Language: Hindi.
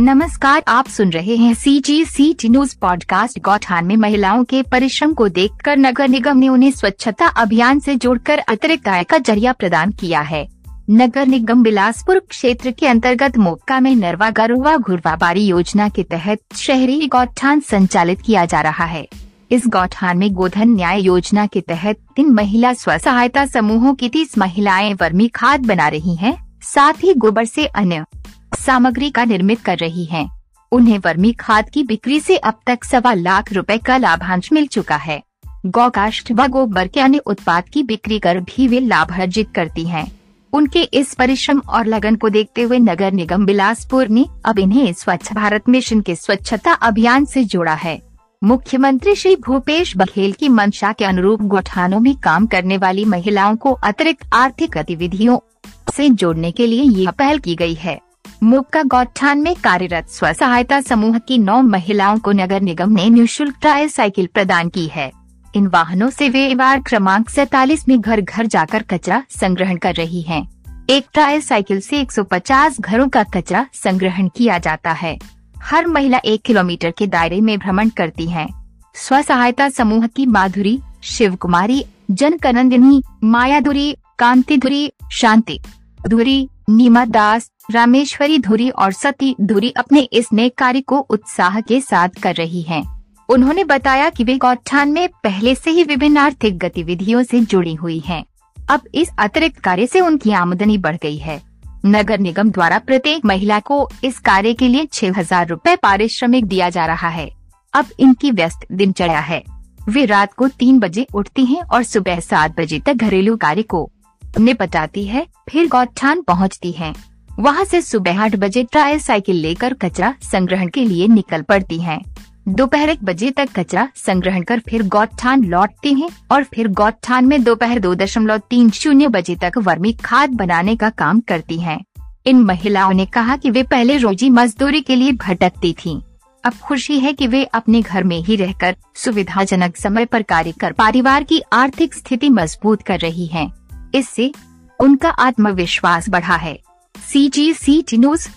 नमस्कार आप सुन रहे हैं C G C T news podcast गौठान में महिलाओं के परिश्रम को देखकर नगर निगम ने उन्हें स्वच्छता अभियान से जोड़कर अतिरिक्त आय का ज़रिया प्रदान किया है। नगर निगम बिलासपुर क्षेत्र के अंतर्गत मोक्का में नरवा गरुआ घुरवाबारी योजना के तहत शहरी गौठान संचालित किया जा रहा है। इस गौठान में गोधन न्याय योजना के तहत तीन महिला स्व सहायता समूहों की तीस महिलाएँ वर्मी खाद बना रही हैं, साथ ही गोबर से अन्य सामग्री का निर्मित कर रही हैं। उन्हें वर्मी खाद की बिक्री से अब तक सवा लाख रुपए का लाभांश मिल चुका है गौकाष्ठ व गोबर के अन्य उत्पाद की बिक्री कर भी वे लाभ अर्जित करती हैं। उनके इस परिश्रम और लगन को देखते हुए नगर निगम बिलासपुर ने अब इन्हें स्वच्छ भारत मिशन के स्वच्छता अभियान से जोड़ा है मुख्यमंत्री श्री भूपेश बघेल की मंशा के अनुरूप गौठानों में काम करने वाली महिलाओं को अतिरिक्त आर्थिक गतिविधियों से जोड़ने के लिए ये पहल की गई है मुक्का गौठान में कार्यरत स्व सहायता समूह की नौ महिलाओं को नगर निगम ने निःशुल्क ट्रायल साइकिल प्रदान की है। इन वाहनों से वे वार्ड क्रमांक सैतालीस में घर घर जाकर कचरा संग्रहण कर रही हैं। एक ट्रायल साइकिल से 150 घरों का कचरा संग्रहण किया जाता है। हर महिला एक किलोमीटर के दायरे में भ्रमण करती है। स्व सहायता समूह की माधुरी शिव कुमारी जन कनंदिनी माया धुरी कांति धुरी शांति धुरी नीमा दास, रामेश्वरी धुरी और सती धुरी अपने इस नए कार्य को उत्साह के साथ कर रही हैं। उन्होंने बताया कि वे गौठान में पहले से ही विभिन्न आर्थिक गतिविधियों से जुड़ी हुई हैं। अब इस अतिरिक्त कार्य से उनकी आमदनी बढ़ गई है नगर निगम द्वारा प्रत्येक महिला को इस कार्य के लिए छह हज़ार रूपए पारिश्रमिक दिया जा रहा है अब इनकी व्यस्त दिनचर्या है वे रात को तीन बजे उठती हैं और सुबह सात बजे तक घरेलू कार्य को निपटाती है, फिर गौठान पहुँचती है वहाँ से सुबह आठ बजे ट्रायल साइकिल लेकर कचरा संग्रहण के लिए निकल पड़ती हैं। दोपहर एक बजे तक कचरा संग्रहण कर फिर गौठान लौटती हैं और फिर गौठान में दोपहर दो दशमलव तीन शून्य बजे तक वर्मी खाद बनाने का काम करती हैं। इन महिलाओं ने कहा कि वे पहले रोजी मजदूरी के लिए भटकती थीं। अब खुशी है कि वे अपने घर में ही रहकर सुविधाजनक समय पर कार्य कर, परिवार की आर्थिक स्थिति मज़बूत कर रही हैं। इससे उनका आत्मविश्वास बढ़ा है। सी जी सी टी न्यूज़